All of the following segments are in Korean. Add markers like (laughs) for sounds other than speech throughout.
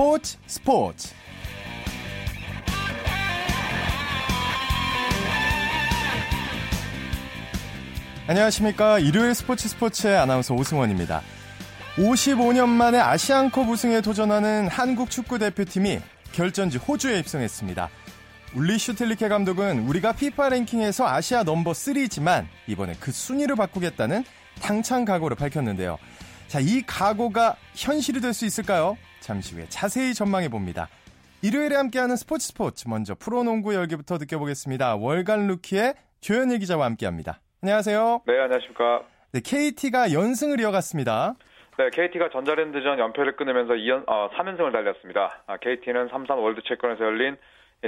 스포츠 스포츠 안녕하십니까 일요일 스포츠 스포츠의 아나운서 오승원입니다 55년 만에 아시안컵 우승에 도전하는 한국 축구 대표팀이 결전지 호주에 입성했습니다 울리 슈틸리케 감독은 우리가 피파 랭킹에서 아시아 넘버 3지만 이번에 그 순위를 바꾸겠다는 당찬 각오를 밝혔는데요. 자, 이 각오가 현실이 될 수 있을까요? 잠시 후에 자세히 전망해 봅니다. 일요일에 함께하는 스포츠 스포츠 먼저 프로농구 열기부터 느껴보겠습니다. 월간 루키의 조현일 기자와 함께합니다. 안녕하세요. 네, 안녕하십니까. 네, KT가 연승을 이어갔습니다. 네, KT가 전자랜드전 연패를 끊으면서 2연, 어, 3연승을 달렸습니다. 아, KT는 삼산 월드 체육관에서 열린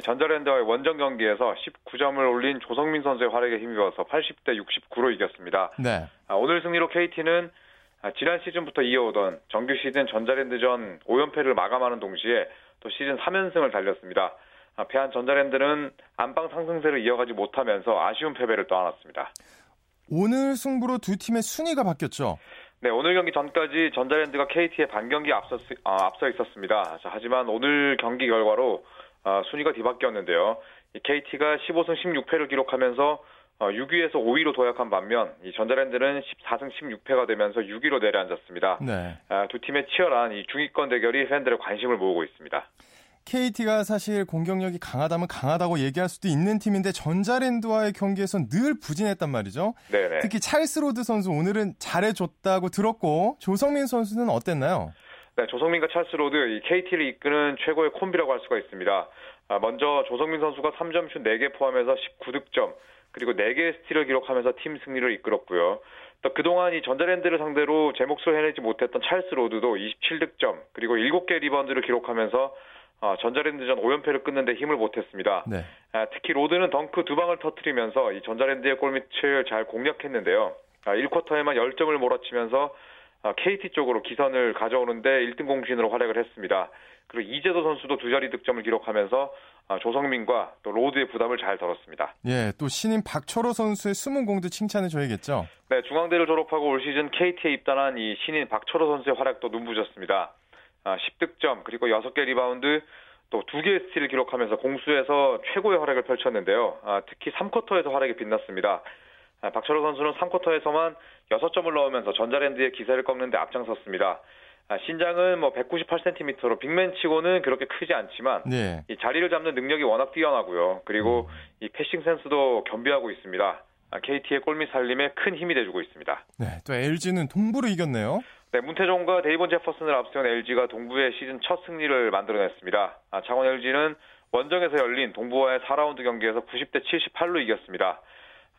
전자랜드와의 원정 경기에서 19점을 올린 조성민 선수의 활약에 힘입어서 80대 69로 이겼습니다. 네. 아, 오늘 승리로 KT는 아, 지난 시즌부터 이어오던 정규 시즌 전자랜드전 5연패를 마감하는 동시에 또 시즌 3연승을 달렸습니다. 아, 패한 전자랜드는 안방 상승세를 이어가지 못하면서 아쉬운 패배를 떠안았습니다. 오늘 승부로 두 팀의 순위가 바뀌었죠. 네, 오늘 경기 전까지 전자랜드가 KT의 반경기 앞서, 어, 앞서 있었습니다. 자, 하지만 오늘 경기 결과로 어, 순위가 뒤바뀌었는데요. KT가 15승 16패를 기록하면서 6위에서 어, 5위로 도약한 반면 이 전자랜드는 14승 16패가 되면서 6위로 내려앉았습니다. 네. 아, 두 팀의 치열한 이 중위권 대결이 팬들의 관심을 모으고 있습니다. KT가 사실 공격력이 강하다면 강하다고 얘기할 수도 있는 팀인데 전자랜드와의 경기에서 늘 부진했단 말이죠. 네네. 특히 찰스 로드 선수 오늘은 잘해줬다고 들었고 조성민 선수는 어땠나요? 네, 조성민과 찰스 로드 이 KT를 이끄는 최고의 콤비라고 할 수가 있습니다. 아, 먼저 조성민 선수가 3점슛 4개 포함해서 19득점, 그리고 4개의 스틸을 기록하면서 팀 승리를 이끌었고요. 또 그동안 이 전자랜드를 상대로 제 몫을 해내지 못했던 찰스 로드도 27득점, 그리고 7개 리바운드를 기록하면서 어, 전자랜드전 5연패를 끊는데 힘을 보탰습니다. 네. 아, 특히 로드는 덩크 두 방을 터트리면서 이 전자랜드의 골밑을 잘 공략했는데요. 1쿼터에만 아, 10점을 몰아치면서 KT 아, 쪽으로 기선을 가져오는데 1등 공신으로 활약을 했습니다. 그리고 이재도 선수도 두 자리 득점을 기록하면서 아, 조성민과 또 로드의 부담을 잘 덜었습니다. 예, 또 신인 박철호 선수의 숨은 공도 칭찬해 줘야겠죠. 네, 중앙대를 졸업하고 올 시즌 KT에 입단한 이 신인 박철호 선수의 활약도 눈부셨습니다. 아, 10득점 그리고 6개 리바운드 또 2개의 스틸을 기록하면서 공수에서 최고의 활약을 펼쳤는데요. 아, 특히 3쿼터에서 활약이 빛났습니다. 아, 박철호 선수는 3쿼터에서만 6점을 넣으면서 전자랜드의 기세를 꺾는데 앞장섰습니다. 아, 신장은 뭐 198cm로 빅맨 치고는 그렇게 크지 않지만 네. 이 자리를 잡는 능력이 워낙 뛰어나고요. 그리고 음. 이 패싱 센스도 겸비하고 있습니다. KT의 아, 골밑 살림에 큰 힘이 돼주고 있습니다. 네, 또 LG는 동부를 이겼네요. 네, 문태종과 데이본 제퍼슨을 앞세운 LG가 동부의 시즌 첫 승리를 만들어냈습니다. 아, 창원 LG는 원정에서 열린 동부와의 4라운드 경기에서 90대 78로 이겼습니다.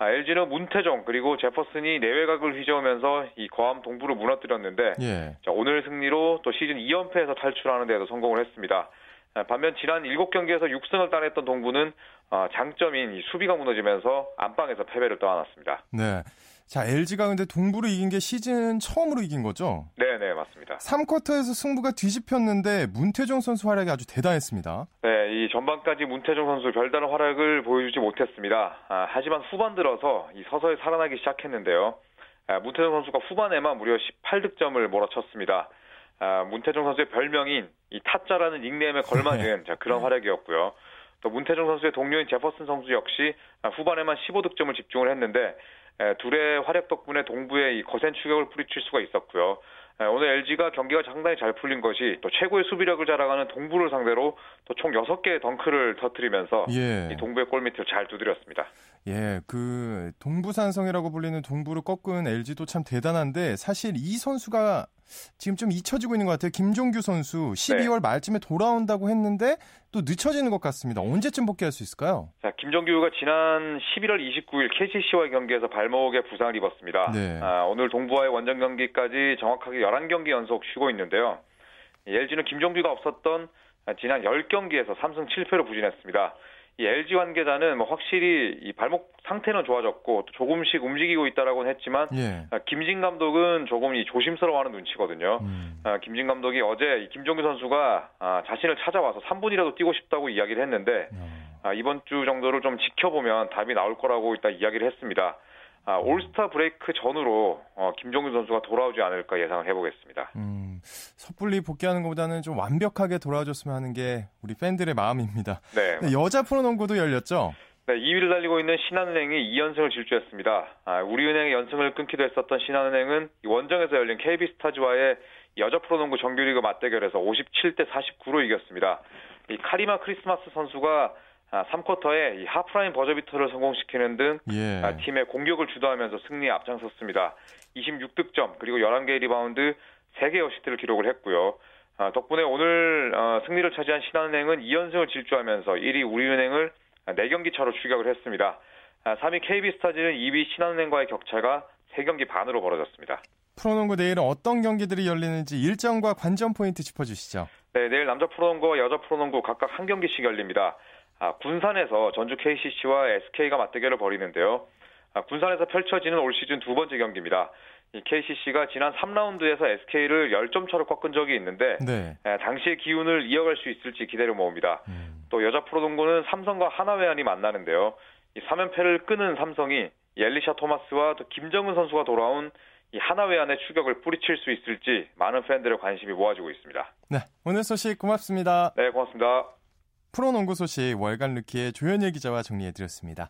아, LG는 문태종 그리고 제퍼슨이 내외곽을 휘저으면서 이 거함 동부를 무너뜨렸는데 예. 자, 오늘 승리로 또 시즌 2연패에서 탈출하는 데도 성공을 했습니다. 아, 반면 지난 7경기에서 6승을 따냈던 동부는 어, 장점인 이 수비가 무너지면서 안방에서 패배를 떠안았습니다. 네. 자, LG가 근데 동부를 이긴 게 시즌 처음으로 이긴 거죠? 네, 네, 맞습니다. 3쿼터에서 승부가 뒤집혔는데 문태종 선수 활약이 아주 대단했습니다. 네, 이 전반까지 문태종 선수 별다른 활약을 보여주지 못했습니다. 아, 하지만 후반 들어서 이 서서히 살아나기 시작했는데요. 아, 문태종 선수가 후반에만 무려 18득점을 몰아쳤습니다. 아, 문태종 선수의 별명인 이 타짜라는 닉네임에 걸맞은 자, 그런 활약이었고요. 또 문태종 선수의 동료인 제퍼슨 선수 역시 후반에만 15득점을 집중을 했는데 둘의 활약 덕분에 동부에 이 거센 추격을 뿌리칠 수가 있었고요. 오늘 LG가 경기가 상당히 잘 풀린 것이 또 최고의 수비력을 자랑하는 동부를 상대로 또 총 6개의 덩크를 터트리면서 예. 이 동부의 골밑을 잘 두드렸습니다. 예, 그 동부산성이라고 불리는 동부를 꺾은 LG도 참 대단한데 사실 이 선수가 지금 좀 잊혀지고 있는 것 같아요. 김종규 선수 12월 네. 말쯤에 돌아온다고 했는데 또 늦춰지는 것 같습니다. 언제쯤 복귀할 수 있을까요? 자, 김종규가 지난 11월 29일 KCC와의 경기에서 발목에 부상을 입었습니다. 네. 아, 오늘 동부와의 원정 경기까지 정확하게 11경기 연속 쉬고 있는데요. LG는 김종규가 없었던 지난 10경기에서 3승 7패로 부진했습니다. 이 LG 관계자는 뭐 확실히 이 발목 상태는 좋아졌고 조금씩 움직이고 있다라고는 했지만 예. 아, 김진 감독은 조금 이 조심스러워하는 눈치거든요. 음. 아, 김진 감독이 어제 김종규 선수가 아, 자신을 찾아와서 3분이라도 뛰고 싶다고 이야기를 했는데 음. 아, 이번 주 정도를 좀 지켜보면 답이 나올 거라고 일단 이야기를 했습니다. 아, 올스타 브레이크 전후로 어, 김종규 선수가 돌아오지 않을까 예상을 해보겠습니다. 음, 섣불리 복귀하는 것보다는 좀 완벽하게 돌아와줬으면 하는 게 우리 팬들의 마음입니다. 네. 여자 프로농구도 열렸죠? 네, 2위를 달리고 있는 신한은행이 2연승을 질주했습니다. 아, 우리은행의 연승을 끊기도 했었던 신한은행은 원정에서 열린 KB스타즈와의 여자 프로농구 정규리그 맞대결에서 57대 49로 이겼습니다. 이 카리마 크리스마스 선수가 3쿼터에 아, 이 하프라인 버저비터를 성공시키는 등 예. 아, 팀의 공격을 주도하면서 승리에 앞장섰습니다. 26득점 그리고 11개의 리바운드 3개 어시스트를 기록을 했고요. 아, 덕분에 오늘 어, 승리를 차지한 신한은행은 2연승을 질주하면서 1위 우리은행을 4경기 차로 추격을 했습니다. 3위 KB스타즈는 2위 신한은행과의 격차가 3경기 반으로 벌어졌습니다. 프로농구 내일은 어떤 경기들이 열리는지 일정과 관전 포인트 짚어주시죠. 네, 내일 남자 프로농구와 여자 프로농구 각각 한 경기씩 열립니다. 아, 군산에서 전주 KCC와 SK가 맞대결을 벌이는데요. 아, 군산에서 펼쳐지는 올 시즌 두 번째 경기입니다. 이 KCC가 지난 3라운드에서 SK를 10점 차로 꺾은 적이 있는데 네. 에, 당시의 기운을 이어갈 수 있을지 기대를 모읍니다. 음. 또 여자 프로농구는 삼성과 하나회안이 만나는데요. 이 3연패를 끄는 삼성이 엘리샤 토마스와 또 김정은 선수가 돌아온 이 하나외환의 추격을 뿌리칠 수 있을지 많은 팬들의 관심이 모아지고 있습니다. 네, 오늘 소식 고맙습니다. 네, 고맙습니다. 프로농구 소식 월간 루키의 조현일 기자와 정리해드렸습니다.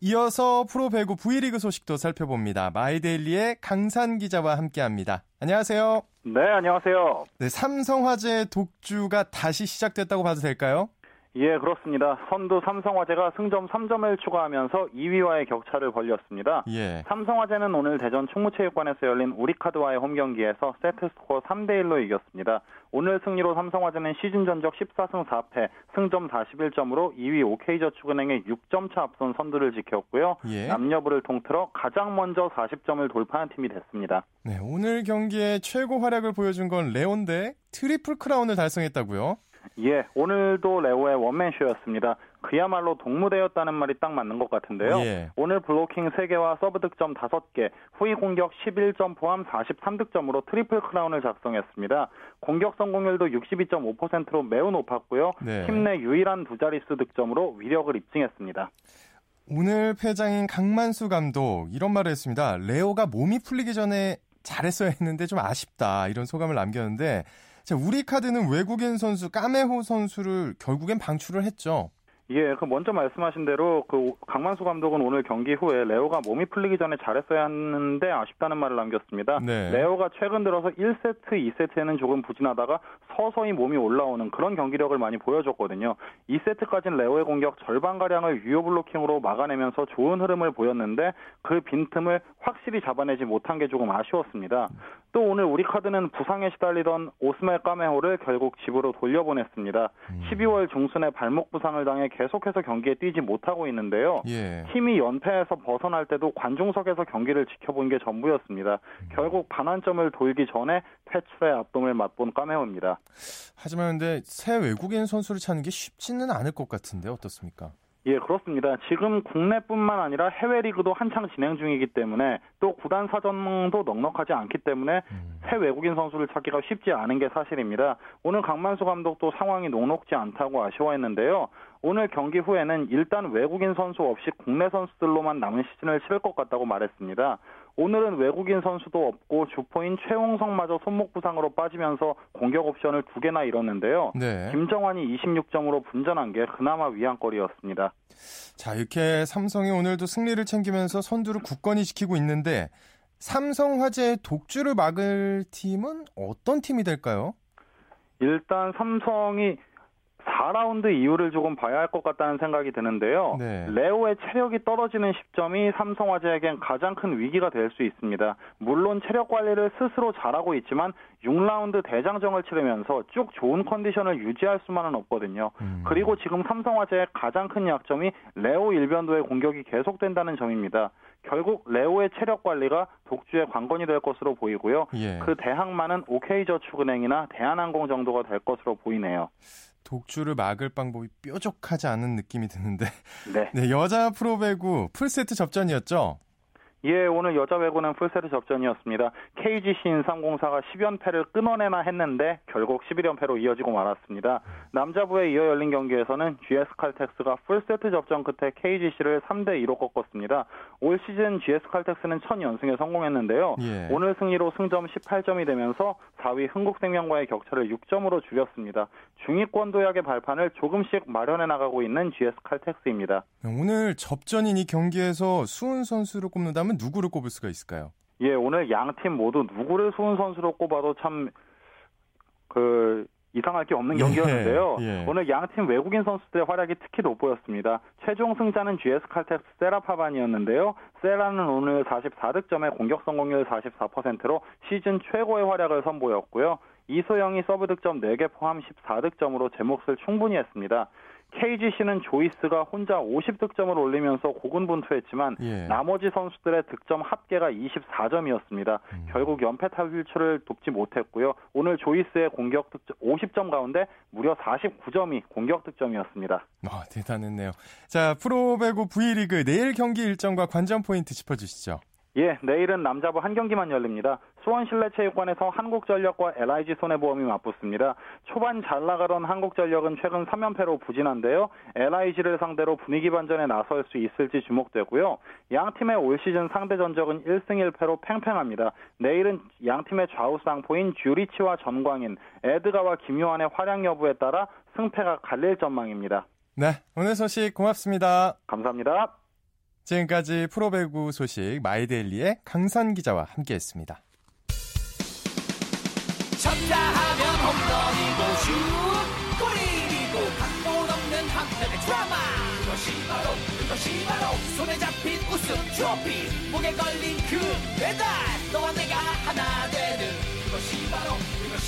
이어서 프로배구 V리그 소식도 살펴봅니다. 마이데일리의 강산 기자와 함께합니다. 안녕하세요. 네, 안녕하세요. 네, 삼성화재 독주가 다시 시작됐다고 봐도 될까요? 예, 그렇습니다. 선두 삼성화재가 승점 3점을 추가하면서 2위와의 격차를 벌렸습니다. 예. 삼성화재는 오늘 대전 충무체육관에서 열린 우리카드와의 홈 경기에서 세트 스코어 3대 1로 이겼습니다. 오늘 승리로 삼성화재는 시즌 전적 14승 4패, 승점 41점으로 2위 OK저축은행에 6점 차 앞선 선두를 지켰고요. 예. 남녀부를 통틀어 가장 먼저 40점을 돌파한 팀이 됐습니다. 네, 오늘 경기에 최고 활약을 보여준 건 레오인데 트리플 크라운을 달성했다고요? 예, 오늘도 레오의 원맨쇼였습니다. 그야말로 독무대였다는 말이 딱 맞는 것 같은데요. 예. 오늘 블로킹 3개와 서브 득점 5개, 후위 공격 11점 포함 43득점으로 트리플 크라운을 작성했습니다. 공격 성공률도 62.5%로 매우 높았고요. 네. 팀내 유일한 두 자릿수 득점으로 위력을 입증했습니다. 오늘 패장인 강만수 감독 이런 말을 했습니다. 레오가 몸이 풀리기 전에 잘했어야 했는데 좀 아쉽다 이런 소감을 남겼는데 자, 우리 카드는 외국인 선수 까메호 선수를 결국엔 방출을 했죠. 예, 그 먼저 말씀하신 대로 그 강만수 감독은 오늘 경기 후에 레오가 몸이 풀리기 전에 잘했어야 했는데 아쉽다는 말을 남겼습니다. 네. 레오가 최근 들어서 1세트, 2세트에는 조금 부진하다가 서서히 몸이 올라오는 그런 경기력을 많이 보여줬거든요. 2세트까지는 레오의 공격 절반 가량을 유효 블로킹으로 막아내면서 좋은 흐름을 보였는데 그 빈틈을 확실히 잡아내지 못한 게 조금 아쉬웠습니다. 또 오늘 우리 카드는 부상에 시달리던 오스멜 까메호를 결국 집으로 돌려보냈습니다. 음. 12월 중순에 발목 부상을 당해 계속해서 경기에 뛰지 못하고 있는데요. 예. 팀이 연패에서 벗어날 때도 관중석에서 경기를 지켜본 게 전부였습니다. 음. 결국 반환점을 돌기 전에 퇴출의 압동을 맛본 까메오입니다. 하지만 근데 새 외국인 선수를 찾는 게 쉽지는 않을 것 같은데 어떻습니까? 예, 그렇습니다. 지금 국내뿐만 아니라 해외 리그도 한창 진행 중이기 때문에 또 구단 사정도 넉넉하지 않기 때문에 음. 새 외국인 선수를 찾기가 쉽지 않은 게 사실입니다. 오늘 강만수 감독도 상황이 녹록지 않다고 아쉬워했는데요. 오늘 경기 후에는 일단 외국인 선수 없이 국내 선수들로만 남은 시즌을 치를 것 같다고 말했습니다. 오늘은 외국인 선수도 없고 주포인 최홍성마저 손목 부상으로 빠지면서 공격 옵션을 두 개나 잃었는데요. 네. 김정환이 26점으로 분전한 게 그나마 위안거리였습니다. 자, 이렇게 삼성이 오늘도 승리를 챙기면서 선두를 굳건히 지키고 있는데 삼성화재 독주를 막을 팀은 어떤 팀이 될까요? 일단 삼성이 4라운드 이후를 조금 봐야 할 것 같다는 생각이 드는데요. 네. 레오의 체력이 떨어지는 시점이 삼성화재에겐 가장 큰 위기가 될 수 있습니다. 물론 체력 관리를 스스로 잘하고 있지만 6라운드 대장정을 치르면서 쭉 좋은 컨디션을 유지할 수만은 없거든요. 음. 그리고 지금 삼성화재의 가장 큰 약점이 레오 일변도의 공격이 계속된다는 점입니다. 결국 레오의 체력 관리가 독주의 관건이 될 것으로 보이고요. 예. 그 대항마는 OK저축은행이나 대한항공 정도가 될 것으로 보이네요. 독주를 막을 방법이 뾰족하지 않은 느낌이 드는데. 네. (laughs) 네 여자 프로배구 풀세트 접전이었죠? 예, 오늘 여자 배구는 풀세트 접전이었습니다. KGC 인삼공사가 10연패를 끊어내나 했는데 결국 11연패로 이어지고 말았습니다. 남자부에 이어 열린 경기에서는 GS 칼텍스가 풀세트 접전 끝에 KGC를 3대 2로 꺾었습니다. 올 시즌 GS 칼텍스는 첫 연승에 성공했는데요. 예. 오늘 승리로 승점 18점이 되면서 4위 흥국생명과의 격차를 6점으로 줄였습니다. 중위권 도약의 발판을 조금씩 마련해 나가고 있는 GS 칼텍스입니다. 오늘 접전인 이 경기에서 수훈 선수를 꼽는다면 누구를 꼽을 수가 있을까요? 예, 오늘 양 팀 모두 누구를 수훈 선수로 꼽아도 참 그 이상할 게 없는 예, 경기였는데요. 예. 오늘 양 팀 외국인 선수들의 활약이 특히 돋보였습니다. 최종 승자는 GS 칼텍스 세라 파반이었는데요. 세라는 오늘 44득점에 공격 성공률 44%로 시즌 최고의 활약을 선보였고요. 이소영이 서브 득점 4개 포함 14득점으로 제 몫을 충분히 했습니다. KGC는 조이스가 혼자 50득점을 올리면서 고군분투했지만 예. 나머지 선수들의 득점 합계가 24점이었습니다. 음. 결국 연패 탈출을 돕지 못했고요. 오늘 조이스의 공격 득점 50점 가운데 무려 49점이 공격 득점이었습니다. 아, 대단했네요. 자, 프로배구 V리그 내일 경기 일정과 관전 포인트 짚어주시죠. 예, 내일은 남자부 한 경기만 열립니다. 수원실내체육관에서 한국전력과 LIG 손해보험이 맞붙습니다. 초반 잘 나가던 한국전력은 최근 3연패로 부진한데요. LIG를 상대로 분위기 반전에 나설 수 있을지 주목되고요. 양 팀의 올 시즌 상대 전적은 1승 1패로 팽팽합니다. 내일은 양 팀의 좌우 쌍포인 듀리치와 전광인, 에드가와 김요한의 활약 여부에 따라 승패가 갈릴 전망입니다. 네, 오늘 소식 고맙습니다. 감사합니다. 지금까지 프로배구 소식 마이데일리의 강산 기자와 함께했습니다. 쳤다 하면 홈런이고 슛 골이고 각본 없는 한편의 드라마. 그것이 바로 그것이 바로 손에 잡힌 우승 트로피. 목에 걸린 그 배달 너와 내가 하나 되는. 그것이 바로 그것이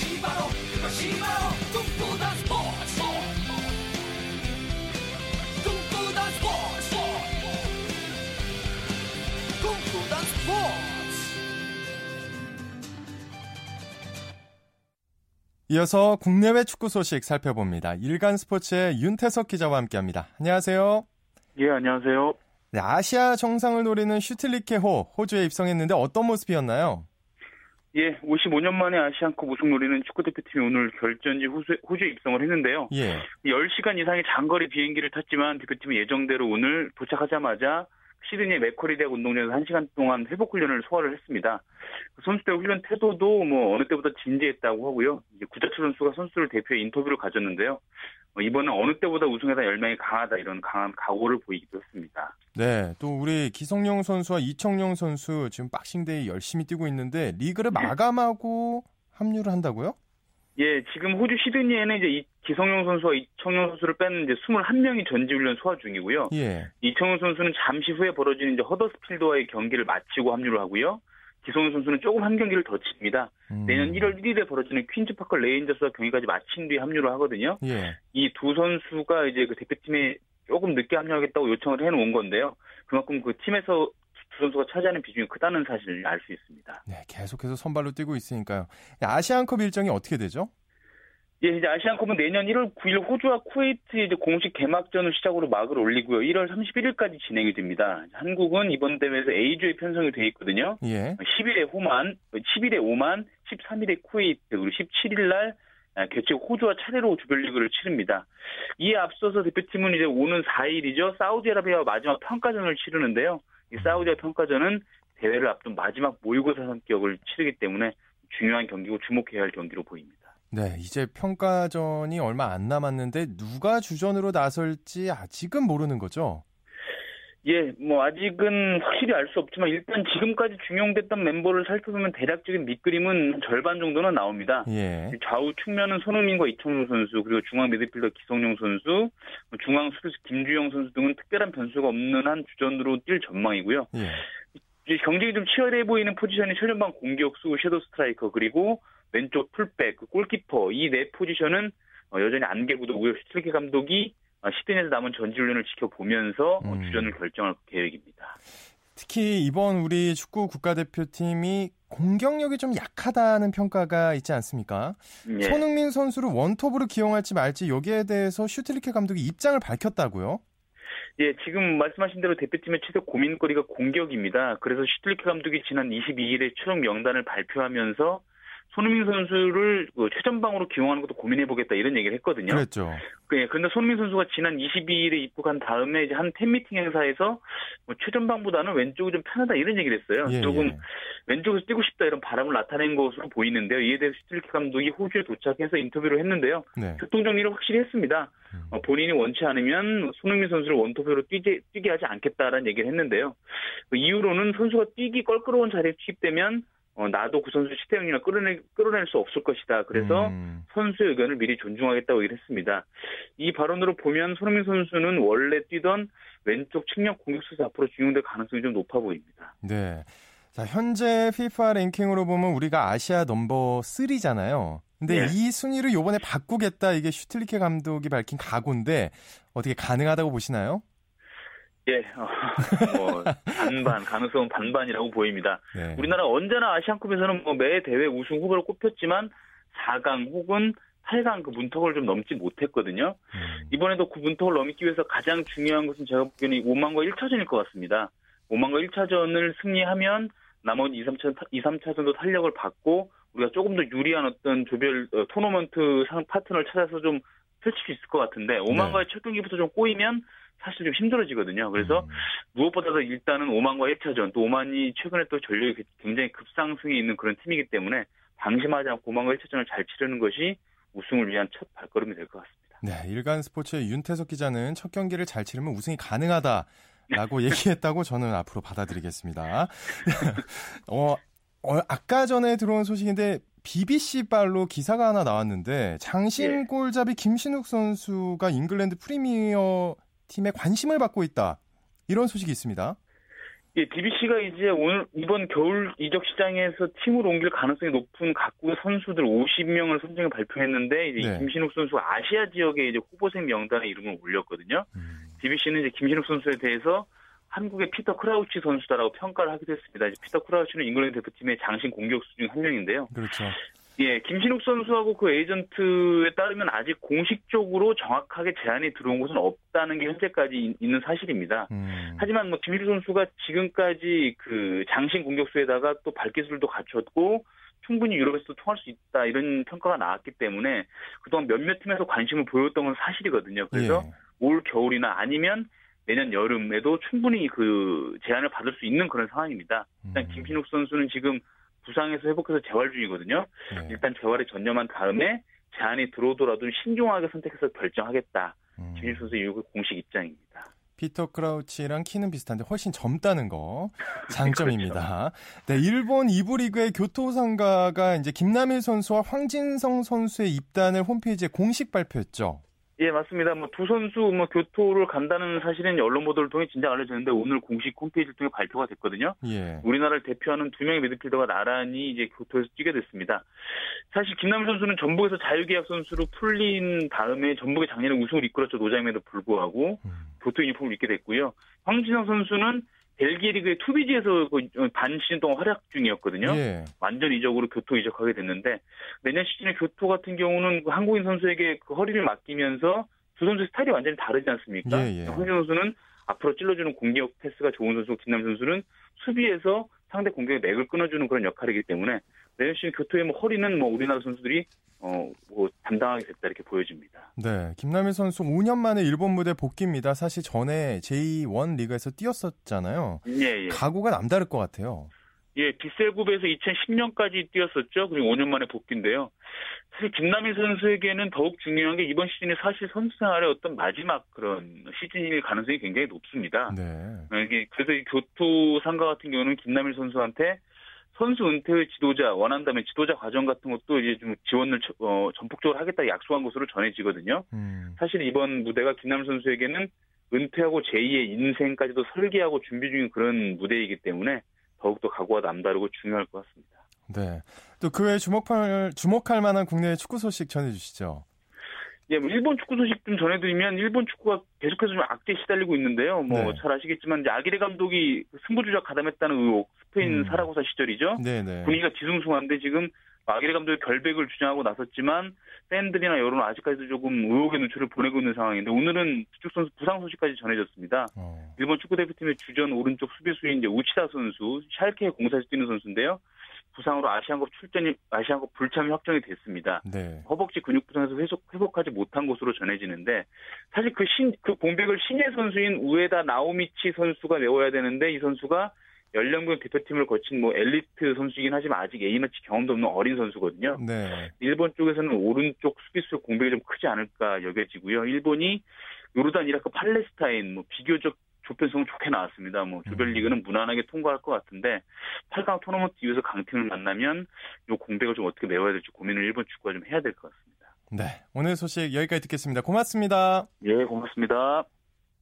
이어서 국내외 축구 소식 살펴봅니다. 일간 스포츠의 윤태석 기자와 함께합니다. 안녕하세요. 예, 안녕하세요. 네, 아시아 정상을 노리는 슈틸리케호 호주에 입성했는데 어떤 모습이었나요? 예, 55년 만에 아시안컵 우승 노리는 축구대표팀이 오늘 결전지 호주, 호주에 입성을 했는데요. 예. 10시간 이상의 장거리 비행기를 탔지만 대표팀은 예정대로 오늘 도착하자마자 시드니 맥커리 대학 운동장에서 1시간 동안 회복 훈련을 소화를 했습니다. 그 선수들 훈련 태도도 뭐 어느 때보다 진지했다고 하고요. 이제 구자철 선수가 선수를 대표해 인터뷰를 가졌는데요. 어, 이번엔 어느 때보다 우승에 대한 열망이 강하다 이런 강한 각오를 보이기도 했습니다. 네, 또 우리 기성용 선수와 이청용 선수 지금 박싱데이 열심히 뛰고 있는데 리그를 네. 마감하고 합류를 한다고요? 예, 지금 호주 시드니에는 이제 이 기성용 선수와 이청용 선수를 빼는 이제 21명이 전지훈련 소화 중이고요. 예. 이청용 선수는 잠시 후에 벌어지는 이제 허더스필드와의 경기를 마치고 합류를 하고요. 기성용 선수는 조금 한 경기를 더 치릅니다. 음. 내년 1월 1일에 벌어지는 퀸즈파크 레인저스와 경기까지 마친 뒤에 합류를 하거든요. 예. 이 두 선수가 이제 그 대표팀에 조금 늦게 합류하겠다고 요청을 해놓은 건데요. 그만큼 그 팀에서 두 선수가 차지하는 비중이 크다는 사실을 알 수 있습니다. 네, 계속해서 선발로 뛰고 있으니까요. 아시안컵 일정이 어떻게 되죠? 예, 이제 아시안컵은 내년 1월 9일 호주와 쿠웨이트 이제 공식 개막전을 시작으로 막을 올리고요. 1월 31일까지 진행이 됩니다. 한국은 이번 대회에서 A조에 편성이 돼 있거든요. 예. 10일에 호만, 10일에 오만, 13일에 쿠웨이트, 그리고 17일 날 개최 호주와 차례로 조별리그를 치릅니다. 이에 앞서서 대표팀은 이제 오는 4일이죠. 사우디아라비아와 마지막 평가전을 치르는데요. 이 사우디아 평가전은 대회를 앞둔 마지막 모의고사 성격을 치르기 때문에 중요한 경기고 주목해야 할 경기로 보입니다. 네, 이제 평가전이 얼마 안 남았는데 누가 주전으로 나설지 아직은 모르는 거죠? 예, 뭐 아직은 확실히 알 수 없지만 일단 지금까지 중용됐던 멤버를 살펴보면 대략적인 밑그림은 절반 정도는 나옵니다. 예. 좌우 측면은 손흥민과 이청용 선수 그리고 중앙 미드필더 기성용 선수, 뭐 중앙 수비수 김주영 선수 등은 특별한 변수가 없는 한 주전으로 뛸 전망이고요. 예. 경쟁이 좀 치열해 보이는 포지션이 최전방 공격수, 섀도우 스트라이커 그리고 왼쪽 풀백, 그 골키퍼 이 네 포지션은 어, 여전히 안개 구도고요. 슈틸리케 감독이 어, 시드니에서 남은 전지훈련을 지켜보면서 어, 음. 주전을 결정할 계획입니다. 특히 이번 우리 축구 국가대표팀이 공격력이 좀 약하다는 평가가 있지 않습니까? 예. 손흥민 선수를 원톱으로 기용할지 말지 여기에 대해서 슈틸리케 감독이 입장을 밝혔다고요? 예, 지금 말씀하신 대로 대표팀의 최대 고민거리가 공격입니다. 그래서 슈틸리케 감독이 지난 22일에 최종 명단을 발표하면서 손흥민 선수를 그 최전방으로 기용하는 것도 고민해보겠다 이런 얘기를 했거든요. 그랬죠. 예, 그런데 손흥민 선수가 지난 22일에 입국한 다음에 이제 한 팬미팅 행사에서 뭐 최전방보다는 왼쪽이 좀 편하다 이런 얘기를 했어요. 예, 조금 예. 왼쪽에서 뛰고 싶다 이런 바람을 나타낸 것으로 보이는데요. 이에 대해서 슈틸케 감독이 호주에 도착해서 인터뷰를 했는데요. 네. 교통 정리를 확실히 했습니다. 음. 어, 본인이 원치 않으면 손흥민 선수를 원톱으로 뛰게, 뛰게 하지 않겠다라는 얘기를 했는데요. 그 이후로는 선수가 뛰기 껄끄러운 자리에 투입되면 어, 나도 그 선수 시대형이나 끌어낼, 끌어낼 수 없을 것이다. 그래서 음. 선수의 의견을 미리 존중하겠다고 얘기를 했습니다. 이 발언으로 보면 손흥민 선수는 원래 뛰던 왼쪽 측면 공격수에서 앞으로 중용될 가능성이 좀 높아 보입니다. 네. 자, 현재 FIFA 랭킹으로 보면 우리가 아시아 넘버 3잖아요. 근데 네. 이 순위를 요번에 바꾸겠다 이게 슈틸리케 감독이 밝힌 각오인데 어떻게 가능하다고 보시나요? 예, 어, (laughs) 뭐 반반 가능성은 반반이라고 보입니다. 네. 우리나라 언제나 아시안컵에서는 뭐 매 대회 우승 후보로 꼽혔지만 4강 혹은 8강 그 문턱을 좀 넘지 못했거든요. 음. 이번에도 그 문턱을 넘기 위해서 가장 중요한 것은 제가 보기에는 5만과 1차전일 것 같습니다. 5만과 1차전을 승리하면 나머지 2, 3차, 2, 3차전도 탄력을 받고 우리가 조금 더 유리한 어떤 조별 어, 토너먼트 상 파트너를 찾아서 좀 펼칠 수 있을 것 같은데 오만과의 네. 첫 경기부터 좀 꼬이면 사실 좀 힘들어지거든요. 그래서 음. 무엇보다도 일단은 오만과 1차전 또 오만이 최근에 또 전력이 굉장히 급상승에 있는 그런 팀이기 때문에 방심하지 않고 오만과 1차전을 잘 치르는 것이 우승을 위한 첫 발걸음이 될 것 같습니다. 네, 일간 스포츠의 윤태석 기자는 첫 경기를 잘 치르면 우승이 가능하다. 라고 (laughs) 얘기했다고 저는 앞으로 받아들이겠습니다. (laughs) 어, 어, 아까 전에 들어온 소식인데 BBC 발로 기사가 하나 나왔는데 장신 예. 골잡이 김신욱 선수가 잉글랜드 프리미어 팀에 관심을 받고 있다. 이런 소식이 있습니다. 예, DBC가 이제 오늘 이번 겨울 이적 시장에서 팀으로 옮길 가능성이 높은 각국의 선수들 50명을 선정해 발표했는데 이제 네. 김신욱 선수가 아시아 지역에 이제 후보생 명단에 이름을 올렸거든요. 음. DBC는 이제 김신욱 선수에 대해서 한국의 피터 크라우치 선수다라고 평가를 하기도 했습니다. 이제 피터 크라우치는 잉글랜드 대표팀의 장신 공격수 중 한 명인데요. 그렇죠. 예, 김신욱 선수하고 그 에이전트에 따르면 아직 공식적으로 정확하게 제안이 들어온 것은 없다는 게 현재까지 있는 사실입니다. 음. 하지만 뭐 김신욱 선수가 지금까지 그 장신 공격수에다가 또 발기술도 갖췄고 충분히 유럽에서도 통할 수 있다 이런 평가가 나왔기 때문에 그동안 몇몇 팀에서 관심을 보였던 건 사실이거든요. 그래서 예. 올 겨울이나 아니면 내년 여름에도 충분히 그 제안을 받을 수 있는 그런 상황입니다. 일단 음. 김신욱 선수는 지금 부상에서 회복해서 재활 중이거든요. 네. 일단 재활에 전념한 다음에 제안이 들어오더라도 신중하게 선택해서 결정하겠다. 음. 김신욱 선수의 이후 공식 입장입니다. 피터 크라우치랑 키는 비슷한데 훨씬 젊다는 거 (laughs) 장점입니다. 그렇죠. 네, 일본 2부 리그의 교토상가가 이제 김남일 선수와 황진성 선수의 입단을 홈페이지에 공식 발표했죠. 예, 맞습니다. 뭐 두 선수 뭐 교토를 간다는 사실은 언론 보도를 통해 진작 알려졌는데 오늘 공식 홈페이지를 통해 발표가 됐거든요. 예. 우리나라를 대표하는 두 명의 미드필더가 나란히 이제 교토에서 뛰게 됐습니다. 사실 김남일 선수는 전북에서 자유계약 선수로 풀린 다음에 전북의 작년에 우승을 이끌었죠. 노장임에도 불구하고 음. 교토 유니폼을 입게 됐고요. 황진영 선수는 벨기에 리그의 투비지에서 그 반 시즌 동안 활약 중이었거든요. 예. 완전 이적으로 교토 이적하게 됐는데 내년 시즌에 교토 같은 경우는 그 한국인 선수에게 그 허리를 맡기면서 두 선수 스타일이 완전히 다르지 않습니까? 예, 예. 황진 선수는 앞으로 찔러주는 공격 패스가 좋은 선수, 김남 선수는 수비에서 상대 공격의 맥을 끊어주는 그런 역할이기 때문에 내년 시즌 교토의 뭐 허리는 뭐 우리나라 선수들이 어, 뭐 담당하게 됐다 이렇게 보여집니다. 네, 김남일 선수 5년 만에 일본 무대 복귀입니다. 사실 전에 제1 리그에서 뛰었었잖아요. 예, 예. 각오가 남다를 것 같아요. 예, 빗셀굽에서 2010년까지 뛰었었죠. 그리고 5년 만에 복귀인데요. 사실 김남일 선수에게는 더욱 중요한 게 이번 시즌이 사실 선수 생활의 어떤 마지막 그런 시즌일 가능성이 굉장히 높습니다. 네. 이게 그래서 이 교토 상가 같은 경우는 김남일 선수한테 선수 은퇴의 지도자 원한다면 지도자 과정 같은 것도 이제 좀 지원을 어, 전폭적으로 하겠다 약속한 것으로 전해지거든요. 음. 사실 이번 무대가 김남 선수에게는 은퇴하고 제2의 인생까지도 설계하고 준비 중인 그런 무대이기 때문에 더욱더 각오가 남다르고 중요할 것 같습니다. 네. 또 그 외에 주목할 주목할 만한 국내 축구 소식 전해주시죠. 예, 뭐 일본 축구 소식 좀 전해드리면 일본 축구가 계속해서 좀 악재에 시달리고 있는데요. 뭐잘 네. 아시겠지만 이제 아기레 감독이 승부 조작 가담했다는 의혹, 스페인 음. 사라고사 시절이죠. 네네. 네. 분위기가 뒤숭숭한데 지금 마기리 감독이 결백을 주장하고 나섰지만 팬들이나 여론은 아직까지도 조금 의혹의 눈초를 보내고 있는 상황인데 오늘은 두축 선수 부상 소식까지 전해졌습니다. 어. 일본 축구 대표팀의 주전 오른쪽 수비수인 이제 우치다 선수 샬케 공사에서 뛰는 선수인데요. 부상으로 아시안컵 출전이 아시안컵 불참이 확정이 됐습니다. 네. 허벅지 근육 부상에서 회복, 회복하지 못한 것으로 전해지는데 사실 그 신 그 공백을 신예 선수인 우에다 나오미치 선수가 메워야 되는데 이 선수가 연령군 대표팀을 거친 뭐 엘리트 선수이긴 하지만 아직 A매치 경험도 없는 어린 선수거든요. 네. 일본 쪽에서는 오른쪽 수비수 공백이 좀 크지 않을까 여겨지고요. 일본이 요르단, 이라크, 팔레스타인 뭐 비교적 조편성 좋게 나왔습니다. 뭐 조별리그는 음. 무난하게 통과할 것 같은데 8강 토너먼트 이후에서 강팀을 만나면 요 공백을 좀 어떻게 메워야 될지 고민을 일본 축구가 좀 해야 될 것 같습니다. 네, 오늘 소식 여기까지 듣겠습니다. 고맙습니다. 예, 고맙습니다.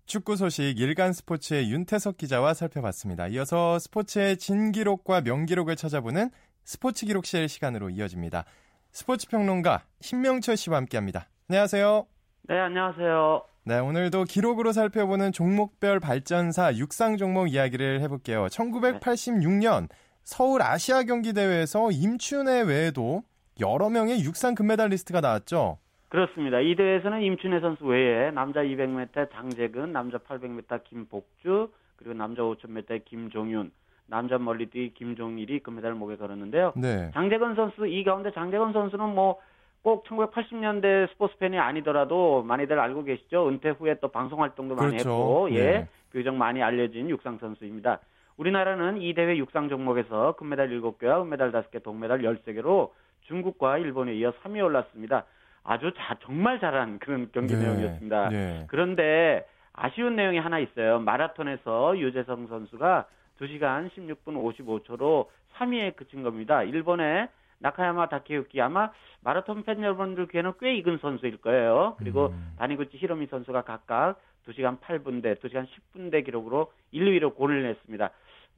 축구 소식 일간 스포츠의 윤태석 기자와 살펴봤습니다. 이어서 스포츠의 진기록과 명기록을 찾아보는 스포츠 기록실 시간으로 이어집니다. 스포츠 평론가 신명철 씨와 함께합니다. 안녕하세요. 네, 안녕하세요. 네, 오늘도 기록으로 살펴보는 종목별 발전사 육상 종목 이야기를 해볼게요. 1986년 서울 아시아 경기 대회에서 임춘애 외에도 여러 명의 육상 금메달리스트가 나왔죠. 그렇습니다. 이 대회에서는 임춘혜 선수 외에 남자 200m 장재근, 남자 800m 김복주, 그리고 남자 5000m 김종윤, 남자 멀리뛰기 김종일이 금메달을 목에 걸었는데요. 네. 장재근 선수 이 가운데 장재근 선수는 뭐 꼭 1980년대 스포츠 팬이 아니더라도 많이들 알고 계시죠. 은퇴 후에 또 방송 활동도 많이 그렇죠. 했고, 예, 네. 비교적 많이 알려진 육상 선수입니다. 우리나라는 이 대회 육상 종목에서 금메달 7개와 은메달 5개, 동메달 13개로 중국과 일본에 이어 3위에 올랐습니다. 아주 자, 정말 잘한 그런 경기 네. 내용이었습니다. 네. 그런데 아쉬운 내용이 하나 있어요. 마라톤에서 유재성 선수가 2시간 16분 55초로 3위에 그친 겁니다. 일본의 나카야마 다케유키 아마 마라톤 팬 여러분들 귀에는 꽤 익은 선수일 거예요. 그리고 음. 다니구치 히로미 선수가 각각 2시간 8분대, 2시간 10분대 기록으로 1, 2위로 골을 냈습니다.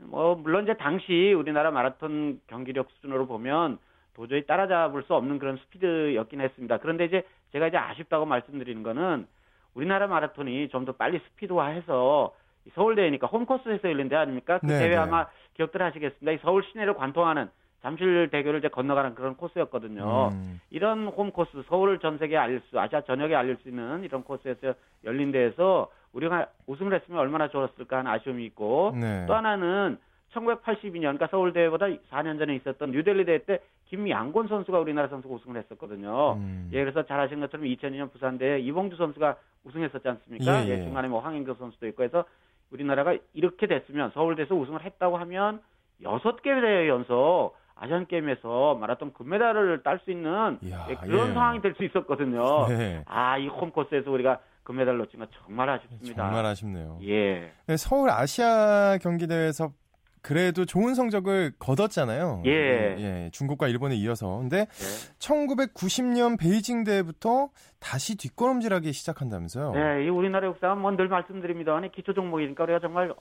뭐 물론 이제 당시 우리나라 마라톤 경기력 수준으로 보면 도저히 따라잡을 수 없는 그런 스피드였긴 했습니다. 그런데 이제 제가 이제 아쉽다고 말씀드리는 거는 우리나라 마라톤이 좀 더 빨리 스피드화해서 서울대회니까 홈코스에서 열린 대 아닙니까? 그 네, 대회 네. 아마 기억들 하시겠습니다. 이 서울 시내를 관통하는 잠실대교를 이제 건너가는 그런 코스였거든요. 음. 이런 홈코스, 서울을 전 세계에 알릴 수, 아시아 전역에 알릴 수 있는 이런 코스에서 열린 데에서 우리가 우승을 했으면 얼마나 좋았을까 하는 아쉬움이 있고, 네. 또 하나는 1982년, 그러니까 서울대회보다 4년 전에 있었던 뉴델리 대회 때 김양곤 선수가 우리나라 선수가 우승을 했었거든요. 음. 예, 그래서 잘 아시는 것처럼 2002년 부산대회 이봉주 선수가 우승했었지 않습니까? 예, 예. 예 중간에 뭐 황인교 선수도 있고 해서 우리나라가 이렇게 됐으면 서울대에서 우승을 했다고 하면 여섯 개 대회 연속 아시안 게임에서 마라톤 금메달을 딸 수 있는 이야, 예, 그런 예. 상황이 될 수 있었거든요. 네. 아, 이 홈코스에서 우리가 금메달 놓친 건 정말 아쉽습니다. 정말 아쉽네요. 예. 네, 서울 아시아 경기 대회에서 그래도 좋은 성적을 거뒀잖아요. 예. 예. 중국과 일본에 이어서. 근데 예. 1990년 베이징 대회부터 다시 뒷걸음질하기 시작한다면서요. 네, 이 우리나라 역사는 뭐늘 말씀드립니다. 기초 종목이니까 우리가 정말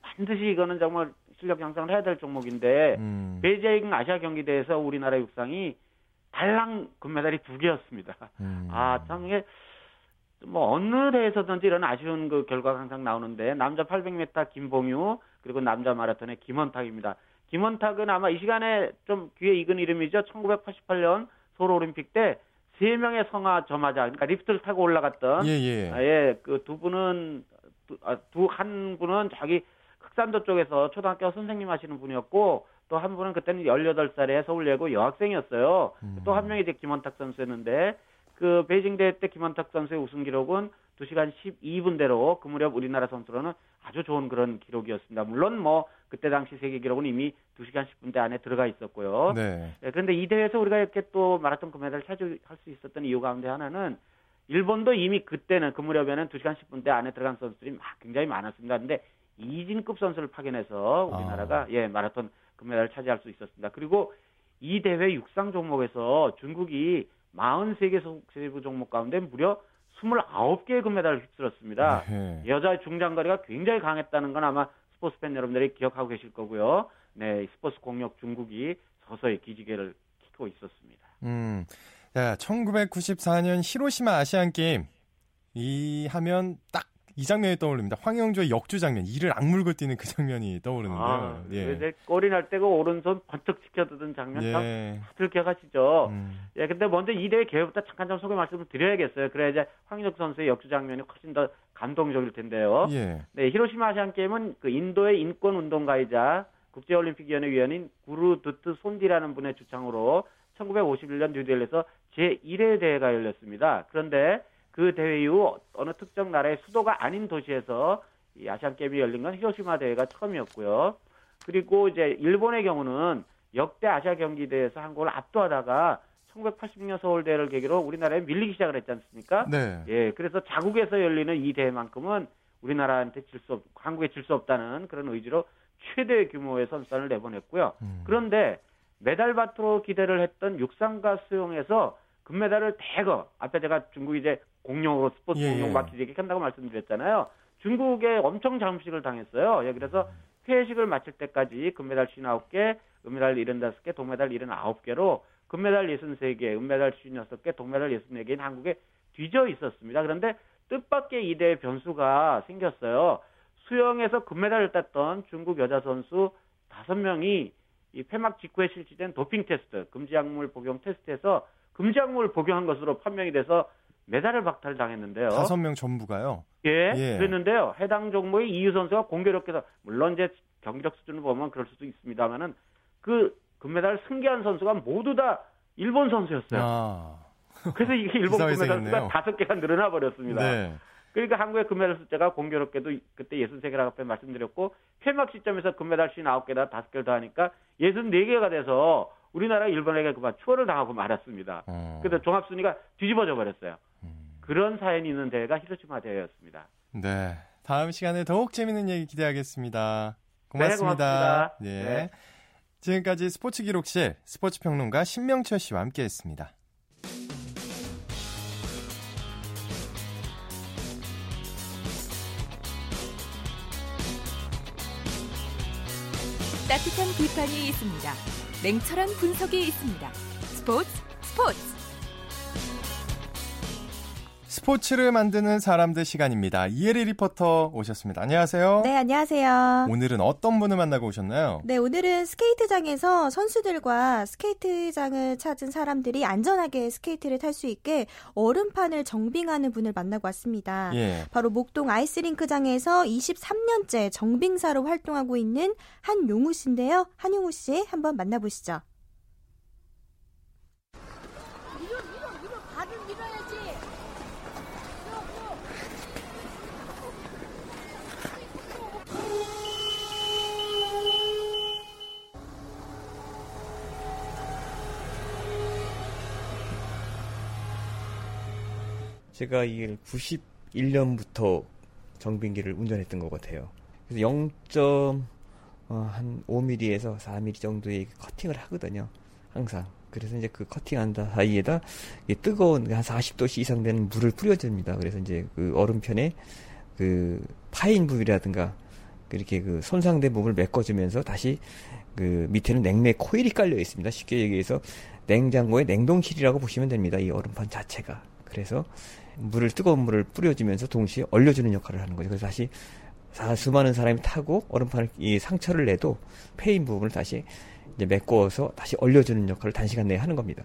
반드시 이거는 정말 실력 향상을 해야 될 종목인데 음. 베이징 아시아 경기대회에서 우리나라 육상이 달랑 금메달이 두 개였습니다. 음. 아, 참 이게 뭐 어느 대회에서든지 이런 아쉬운 그 결과가 항상 나오는데 남자 800m 김봉유 그리고 남자 마라톤의 김원탁입니다. 김원탁은 아마 이 시간에 좀 귀에 익은 이름이죠. 1988년 서울 올림픽 때 세 명의 성화 점화자 그러니까 리프트를 타고 올라갔던 예, 예. 아, 예, 그 두 분은 두한 아, 분은 자기 흑산도 쪽에서 초등학교 선생님 하시는 분이었고 또 한 분은 그때는 18살에 서울예고 여학생이었어요. 음. 또 한 명이 이제 김원탁 선수였는데 그 베이징 대회 때 김원탁 선수의 우승 기록은 2시간 12분대로 그 무렵 우리나라 선수로는 아주 좋은 그런 기록이었습니다. 물론 뭐 그때 당시 세계 기록은 이미 2시간 10분대 안에 들어가 있었고요. 네. 네, 그런데 이 대회에서 우리가 이렇게 또 마라톤 금메달을 차지할 수 있었던 이유 가운데 하나는 일본도 이미 그때는 그 무렵에는 2시간 10분대 안에 들어간 선수들이 막 굉장히 많았습니다. 근데 이진급 선수를 파견해서 우리나라가 아. 예 마라톤 금메달을 차지할 수 있었습니다. 그리고 이 대회 육상 종목에서 중국이 43개 세부 종목 가운데 무려 29개의 금메달을 휩쓸었습니다. 네. 여자 중장거리가 굉장히 강했다는 건 아마 스포츠 팬 여러분들이 기억하고 계실 거고요. 네, 스포츠 공력 중국이 서서히 기지개를 키고 있었습니다. 음. 자, 1994년 히로시마 아시안 게임 이 하면 딱 이 장면이 떠올립니다. 황영조의 역주 장면, 이를 악물고 뛰는 그 장면이 떠오르는데요. 아, 예. 골이 날 때가 오른손 번쩍 지켜두던 장면 예. 참들 기억하시죠? 음. 예, 근데 먼저 이 대회 개회부터 잠깐 좀 소개 말씀을 드려야겠어요. 그래야 이제 황영조 선수의 역주 장면이 훨씬 더 감동적일 텐데요. 예. 네, 히로시마 아시안 게임은 그 인도의 인권 운동가이자 국제올림픽위원회 위원인 구루두트 손디라는 분의 주창으로 1951년 뉴델리에서 제1회 대회가 열렸습니다. 그런데 그 대회 이후 어느 특정 나라의 수도가 아닌 도시에서 이 아시안 게임이 열린 건 히로시마 대회가 처음이었고요. 그리고 이제 일본의 경우는 역대 아시아 경기 대회에서 한국을 압도하다가 1986년 서울 대회를 계기로 우리나라에 밀리기 시작을 했지 않습니까? 네. 예, 그래서 자국에서 열리는 이 대회만큼은 우리나라한테 질 수 없, 한국에 질 수 없다는 그런 의지로 최대 규모의 선수단을 내보냈고요. 음. 그런데 메달밭으로 기대를 했던 육상과 수영에서 금메달을 대거 앞에 제가 중국이 이제 공룡으로 스포츠 예, 공룡 마키 얘기한다고 말씀드렸잖아요. 중국에 엄청 잠식을 당했어요. 예, 그래서 회식을 마칠 때까지 금메달 59개, 은메달 75개, 동메달 79개로 금메달 63개, 은메달 56개, 동메달 64개인 한국에 뒤져 있었습니다. 그런데 뜻밖의 이대 변수가 생겼어요. 수영에서 금메달을 땄던 중국 여자 선수 5명이 이 폐막 직후에 실시된 도핑 테스트, 금지 약물 복용 테스트에서 금지 약물을 복용한 것으로 판명이 돼서 메달을 박탈당했는데요. 다섯 명 전부가요? 예, 예, 그랬는데요. 해당 종목의 이유 선수가 공교롭게 서 물론 이제 경기력 수준을 보면 그럴 수도 있습니다만은 그 금메달을 승계한 선수가 모두 다 일본 선수였어요. 아. 그래서 이게 일본 금메달 수가 다섯 개가 늘어나 버렸습니다. 네. 그러니까 한국의 금메달 숫자가 공교롭게도 그때 63개라고 앞에 말씀드렸고 폐막 시점에서 금메달 59개다 5개를 더하니까 64개가 돼서 우리나라 일본에게 그만 추월을 당하고 말았습니다. 어. 그래서 종합순위가 뒤집어져 버렸어요. 음. 그런 사연이 있는 대회가 히로시마 대회였습니다. 네. 다음 시간에 더욱 재밌는 얘기 기대하겠습니다. 고맙습니다. 네, 고맙습니다. 예. 네. 지금까지 스포츠 기록실 스포츠 평론가 신명철 씨와 함께 했습니다. 따뜻한 비판이 있습니다. 냉철한 분석이 있습니다. 스포츠 스포츠 스포츠를 만드는 사람들 시간입니다. 이혜리 리포터 오셨습니다. 안녕하세요. 네, 안녕하세요. 오늘은 어떤 분을 만나고 오셨나요? 네, 오늘은 스케이트장에서 선수들과 스케이트장을 찾은 사람들이 안전하게 스케이트를 탈 수 있게 얼음판을 정빙하는 분을 만나고 왔습니다. 예. 바로 목동 아이스링크장에서 23년째 정빙사로 활동하고 있는 한용우 씨인데요. 한용우 씨 한번 만나보시죠. 제가 이게 91년부터 정빙기를 운전했던 것 같아요. 그래서 0.5mm에서 어, 4mm 정도의 커팅을 하거든요. 항상. 그래서 이제 그 커팅한 사이에다 뜨거운 한 40도씨 이상 되는 물을 뿌려줍니다. 그래서 이제 그 얼음편에 그 파인 부위라든가 그렇게 그 손상된 부분을 메꿔주면서 다시 그 밑에는 냉매 코일이 깔려 있습니다. 쉽게 얘기해서 냉장고의 냉동실이라고 보시면 됩니다. 이 얼음판 자체가. 그래서 물을 뜨거운 물을 뿌려주면서 동시에 얼려주는 역할을 하는 거죠. 그래서 다시 수많은 사람이 타고 얼음판을 이 상처를 내도 패인 부분을 다시 이제 메꿔서 다시 얼려주는 역할을 단시간 내에 하는 겁니다.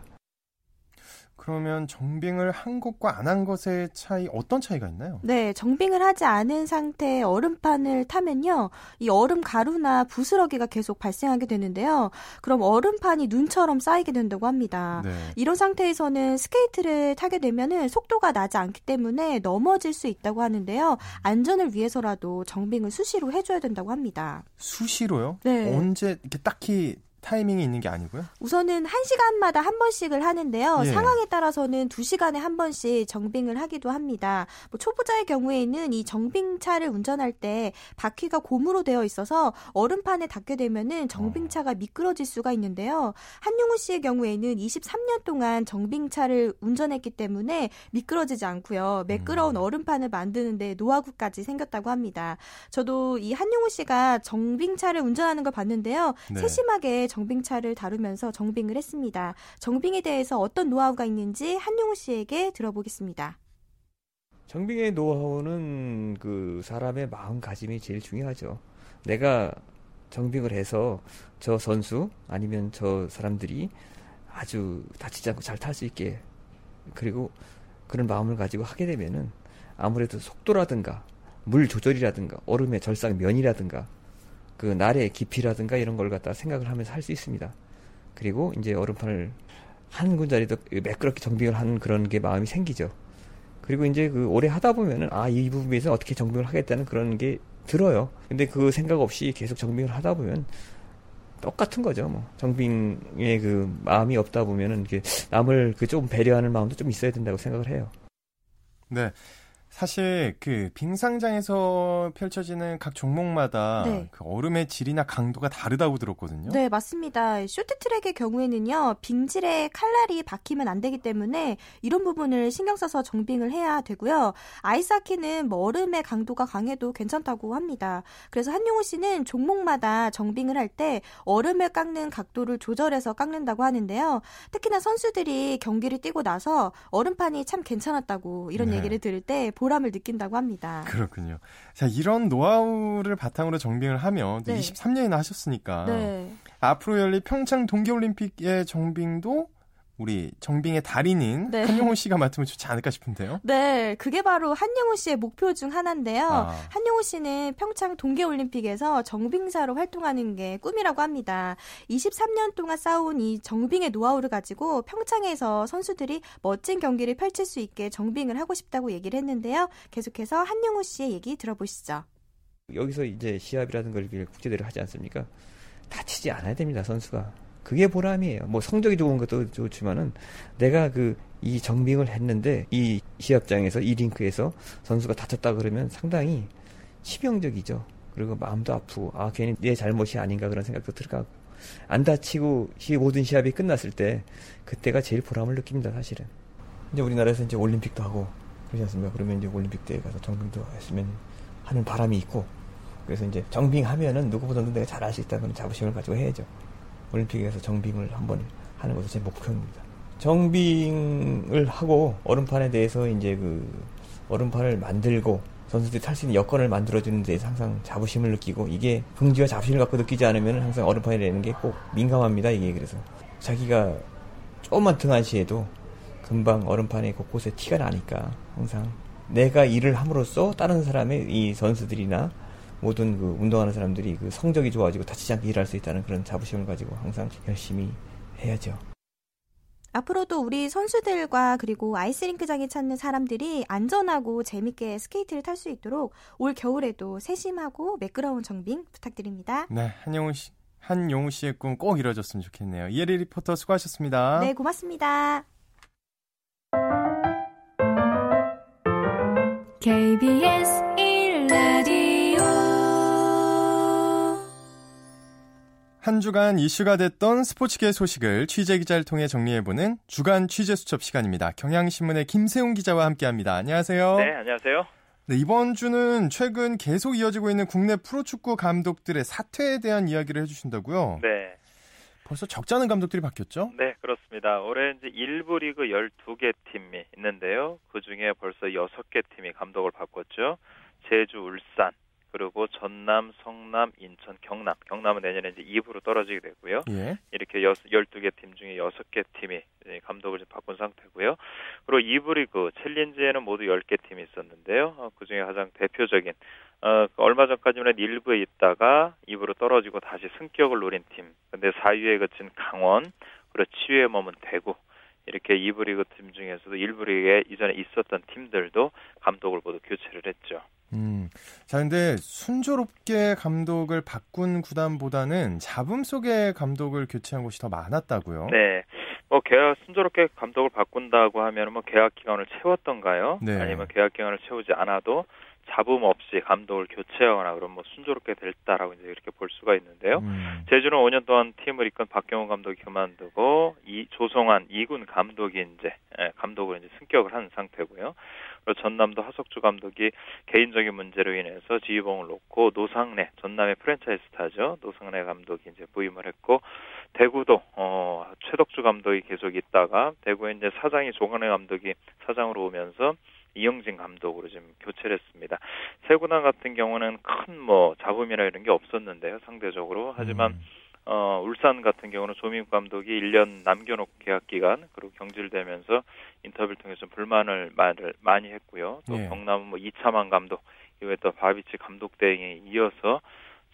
그러면 정빙을 한 것과 안 한 것의 차이 어떤 차이가 있나요? 네, 정빙을 하지 않은 상태의 얼음판을 타면요. 이 얼음 가루나 부스러기가 계속 발생하게 되는데요. 그럼 얼음판이 눈처럼 쌓이게 된다고 합니다. 네. 이런 상태에서는 스케이트를 타게 되면은 속도가 나지 않기 때문에 넘어질 수 있다고 하는데요. 안전을 위해서라도 정빙을 수시로 해줘야 된다고 합니다. 수시로요? 네. 언제 이렇게 딱히 타이밍이 있는 게 아니고요? 우선은 1시간마다 한 번씩을 하는데요. 예. 상황에 따라서는 2시간에 한 번씩 정빙을 하기도 합니다. 뭐 초보자의 경우에는 이 정빙차를 운전할 때 바퀴가 고무로 되어 있어서 얼음판에 닿게 되면은 정빙차가 미끄러질 수가 있는데요. 한용우 씨의 경우에는 23년 동안 정빙차를 운전했기 때문에 미끄러지지 않고요. 매끄러운 음. 얼음판을 만드는데 노하우까지 생겼다고 합니다. 저도 이 한용우 씨가 정빙차를 운전하는 걸 봤는데요. 네. 세심하게 정빙차를 다루면서 정빙을 했습니다. 정빙에 대해서 어떤 노하우가 있는지 한용우 씨에게 들어보겠습니다. 정빙의 노하우는 그 사람의 마음가짐이 제일 중요하죠. 내가 정빙을 해서 저 선수 아니면 저 사람들이 아주 다치지 않고 잘 탈 수 있게 그리고 그런 마음을 가지고 하게 되면은 아무래도 속도라든가 물 조절이라든가 얼음의 절상 면이라든가 그 날의 깊이라든가 이런 걸 갖다 생각을 하면서 할 수 있습니다. 그리고 이제 얼음판을 한 군자리도 매끄럽게 정빙을 하는 그런 게 마음이 생기죠. 그리고 이제 그 오래 하다 보면은 아 이 부분에서 어떻게 정빙을 하겠다는 그런 게 들어요. 근데 그 생각 없이 계속 정빙을 하다 보면 똑같은 거죠. 뭐 정빙의 그 마음이 없다 보면은 이게 남을 그 좀 배려하는 마음도 좀 있어야 된다고 생각을 해요. 네. 사실 그 빙상장에서 펼쳐지는 각 종목마다 네. 그 얼음의 질이나 강도가 다르다고 들었거든요. 네, 맞습니다. 쇼트트랙의 경우에는요. 빙질에 칼날이 박히면 안 되기 때문에 이런 부분을 신경 써서 정빙을 해야 되고요. 아이스하키는 뭐 얼음의 강도가 강해도 괜찮다고 합니다. 그래서 한용우 씨는 종목마다 정빙을 할 때 얼음을 깎는 각도를 조절해서 깎는다고 하는데요. 특히나 선수들이 경기를 뛰고 나서 얼음판이 참 괜찮았다고 이런 네. 얘기를 들을 때 보람을 느낀다고 합니다. 그렇군요. 자, 이런 노하우를 바탕으로 정빙을 하면 네. 23년이나 하셨으니까 네. 앞으로 열릴 평창 동계올림픽의 정빙도 우리 정빙의 달인인 네. 한용호 씨가 맡으면 좋지 않을까 싶은데요. 네, 그게 바로 한용호 씨의 목표 중 하나인데요. 아. 한용호 씨는 평창 동계올림픽에서 정빙사로 활동하는 게 꿈이라고 합니다. 23년 동안 쌓아온 이 정빙의 노하우를 가지고 평창에서 선수들이 멋진 경기를 펼칠 수 있게 정빙을 하고 싶다고 얘기를 했는데요. 계속해서 한용호 씨의 얘기 들어보시죠. 여기서 이제 시합이라든 걸 국제대회를 하지 않습니까? 다치지 않아야 됩니다, 선수가. 그게 보람이에요. 뭐 성적이 좋은 것도 좋지만은 내가 그 이 정빙을 했는데 이 시합장에서 이 링크에서 선수가 다쳤다 그러면 상당히 치명적이죠. 그리고 마음도 아프고 아 괜히 내 잘못이 아닌가 그런 생각도 들어가고 안 다치고 시 모든 시합이 끝났을 때 그때가 제일 보람을 느낍니다 사실은. 이제 우리나라에서 이제 올림픽도 하고 그러지 않습니까? 그러면 이제 올림픽 때에 가서 정빙도 했으면 하는 바람이 있고 그래서 이제 정빙하면은 누구보다도 내가 잘할 수 있다는 자부심을 가지고 해야죠. 올림픽에서 정빙을 한번 하는 것이 제 목표입니다. 정빙을 하고 얼음판에 대해서 이제 그 얼음판을 만들고 선수들이 탈 수 있는 여건을 만들어주는 데서 항상 자부심을 느끼고 이게 긍지와 자부심을 갖고 느끼지 않으면 항상 얼음판에 내는 게 꼭 민감합니다. 이게 그래서 자기가 조금만 등한시해도 금방 얼음판에 곳곳에 티가 나니까 항상 내가 일을 함으로써 다른 사람의 이 선수들이나 모든 그 운동하는 사람들이 그 성적이 좋아지고 다치지 않게 일할 수 있다는 그런 자부심을 가지고 항상 열심히 해야죠. 앞으로도 우리 선수들과 그리고 아이스링크장에 찾는 사람들이 안전하고 재밌게 스케이트를 탈 수 있도록 올 겨울에도 세심하고 매끄러운 정빙 부탁드립니다. 네, 한용우 씨, 한용우 씨의 꿈 꼭 이뤄졌으면 좋겠네요. 이혜리 리포터 수고하셨습니다. 네, 고맙습니다. KBS 한 주간 이슈가 됐던 스포츠계 소식을 취재 기자를 통해 정리해보는 주간 취재 수첩 시간입니다. 경향신문의 김세웅 기자와 함께합니다. 안녕하세요. 네, 안녕하세요. 네, 이번 주는 최근 계속 이어지고 있는 국내 프로축구 감독들의 사퇴에 대한 이야기를 해주신다고요? 네. 벌써 적지 않은 감독들이 바뀌었죠? 네, 그렇습니다. 올해 이제 1부 리그 12개 팀이 있는데요. 그 중에 벌써 6개 팀이 감독을 바꿨죠. 제주, 울산, 그리고 전남, 성남, 인천, 경남. 경남은 내년에 이제 2부로 떨어지게 되고요. 예. 이렇게 여, 12개 팀 중에 6개 팀이 감독을 바꾼 상태고요. 그리고 2부 리그 챌린지에는 모두 10개 팀이 있었는데요. 어, 그중에 가장 대표적인 어, 얼마 전까지는 1부에 있다가 2부로 떨어지고 다시 승격을 노린 팀. 근데 4위에 그친 강원, 그리고 치위에 머문 대구. 이렇게 2부 리그 팀 중에서도 1부 리그에 이전에 있었던 팀들도 감독을 모두 교체를 했죠. 음. 자, 근데 순조롭게 감독을 바꾼 구단보다는 잡음 속에 감독을 교체한 곳이 더 많았다고요? 네. 뭐 계약 순조롭게 감독을 바꾼다고 하면 뭐 계약 기간을 채웠던가요? 네. 아니면 계약 기간을 채우지 않아도 잡음 없이 감독을 교체하거나 그럼 뭐 순조롭게 됐다라고 이제 이렇게 볼 수가 있는데요. 음. 제주는 5년 동안 팀을 이끈 박경호 감독이 그만두고 이 조성환 이군 감독이 이제 예, 감독을 이제 승격을 한 상태고요. 그리고 전남도 하석주 감독이 개인적인 문제로 인해서 지휘봉을 놓고 노상래 전남의 프랜차이즈 스타죠. 노상래 감독이 이제 부임을 했고 대구도 어 최덕주 감독이 계속 있다가 대구에 이제 사장이 조광래 감독이 사장으로 오면서 이영진 감독으로 지금 교체를 했습니다. 세 구단 같은 경우는 큰 뭐 잡음이나 이런 게 없었는데요, 상대적으로. 하지만 음. 어, 울산 같은 경우는 조민 감독이 1년 남겨놓고 계약 기간 그리고 경질되면서 인터뷰를 통해서 불만을 말을 많이 했고요. 또 예. 경남은 뭐 이차만 감독 이후에 또 바비치 감독 대행에 이어서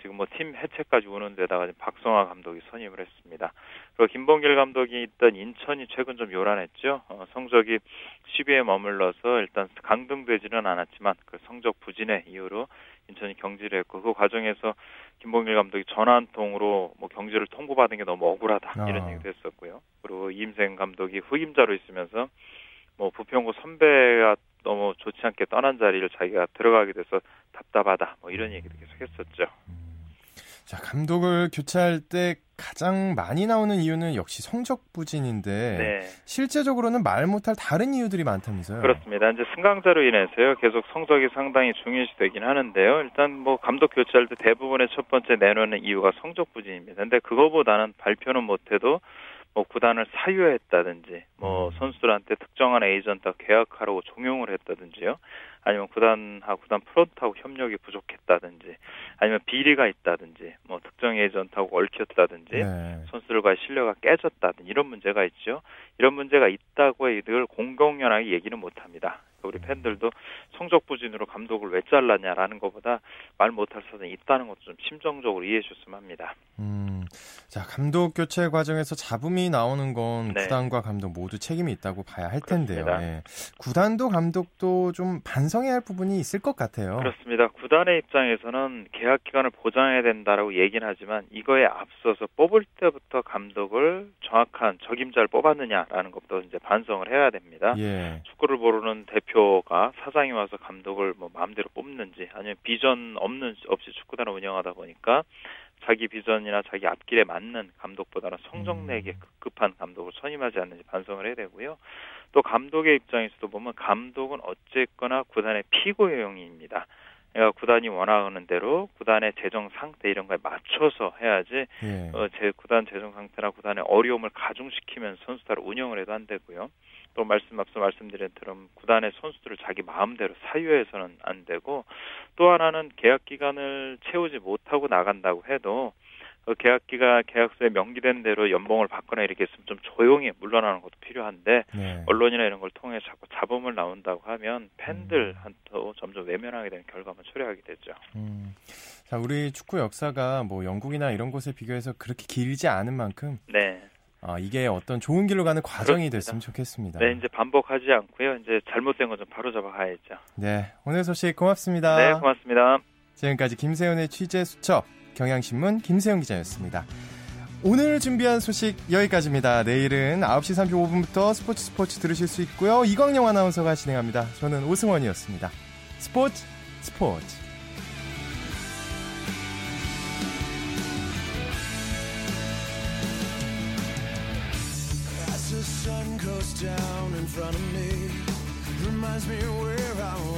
지금 뭐 팀 해체까지 오는 데다가 박성화 감독이 선임을 했습니다. 그리고 김봉길 감독이 있던 인천이 최근 좀 요란했죠. 어, 성적이 10위에 머물러서 일단 강등되지는 않았지만 그 성적 부진의 이유로 인천이 경질을 했고 그 과정에서 김봉길 감독이 전화 한 통으로 뭐 경질을 통보받은 게 너무 억울하다 아. 이런 얘기도 했었고요. 그리고 이임생 감독이 후임자로 있으면서 뭐 부평구 선배가 너무 좋지 않게 떠난 자리를 자기가 들어가게 돼서 답답하다 뭐 이런 얘기도 계속 했었죠. 음. 자, 감독을 교체할 때 가장 많이 나오는 이유는 역시 성적 부진인데 네. 실제적으로는 말 못할 다른 이유들이 많다면서요? 그렇습니다. 이제 승강자로 인해서요. 계속 성적이 상당히 중요시되긴 하는데요. 일단 뭐 감독 교체할 때 대부분의 첫 번째 내놓는 이유가 성적 부진입니다. 근데 그거보다는 발표는 못해도 뭐 구단을 사유했다든지 뭐 음. 선수들한테 특정한 에이전트와 계약하라고 종용을 했다든지요. 아니면 구단하고 구단 프론트하고 협력이 부족했다든지 아니면 비리가 있다든지 뭐 특정 에이전트하고 얽혔다든지 네. 선수들과의 신뢰가 깨졌다든지 이런 문제가 있죠. 이런 문제가 있다고 늘 공공연하게 얘기는 못 합니다. 우리 팬들도 성적 부진으로 감독을 왜 잘랐냐라는 것보다 말 못할 사정이 있다는 것도 좀 심정적으로 이해해 주셨으면 합니다. 음, 자 감독 교체 과정에서 잡음이 나오는 건 네. 구단과 감독 모두 책임이 있다고 봐야 할 텐데요. 네. 구단도 감독도 좀 반성해야 할 부분이 있을 것 같아요. 그렇습니다. 구단의 입장에서는 계약 기간을 보장해야 된다라고 얘기는 하지만 이거에 앞서서 뽑을 때부터 감독을 정확한 적임자를 뽑았느냐라는 것부터 이제 반성을 해야 됩니다. 예. 축구를 모르는 대표 대표가 사장이 와서 감독을 뭐 마음대로 뽑는지 아니면 비전 없는 없이 축구단을 운영하다 보니까 자기 비전이나 자기 앞길에 맞는 감독보다는 성적 음. 내기에 급급한 감독을 선임하지 않는지 반성을 해야 되고요. 또 감독의 입장에서도 보면 감독은 어쨌거나 구단의 피고용입니다. 그러니까 구단이 원하는 대로 구단의 재정 상태 이런 거에 맞춰서 해야지 예. 어, 제 구단 재정 상태나 구단의 어려움을 가중시키면 선수단을 운영을 해도 안 되고요. 또 말씀 앞서 말씀드린 것처럼 구단의 선수들을 자기 마음대로 사유해서는 안 되고 또 하나는 계약 기간을 채우지 못하고 나간다고 해도 그 계약 기간 계약서에 명기된 대로 연봉을 받거나 이렇게 했으면 좀 조용히 물러나는 것도 필요한데 네. 언론이나 이런 걸 통해 자꾸 잡음을 나온다고 하면 음. 점점 외면하게 되는 결과만 초래하게 되죠. 음. 자, 우리 축구 역사가 뭐 영국이나 이런 곳에 비교해서 그렇게 길지 않은 만큼 네. 아, 이게 어떤 좋은 길로 가는 과정이 그렇습니다. 됐으면 좋겠습니다. 네, 이제 반복하지 않고요. 이제 잘못된 건 좀 바로 잡아 가야죠. 네, 오늘 소식 고맙습니다. 네, 고맙습니다. 지금까지 김세훈의 취재 수첩 경향신문 김세훈 기자였습니다. 오늘 준비한 소식 여기까지입니다. 내일은 9시 35분부터 스포츠 스포츠 들으실 수 있고요. 이광영 아나운서가 진행합니다. 저는 오승원이었습니다. 스포츠 스포츠 down in front of me reminds me where I be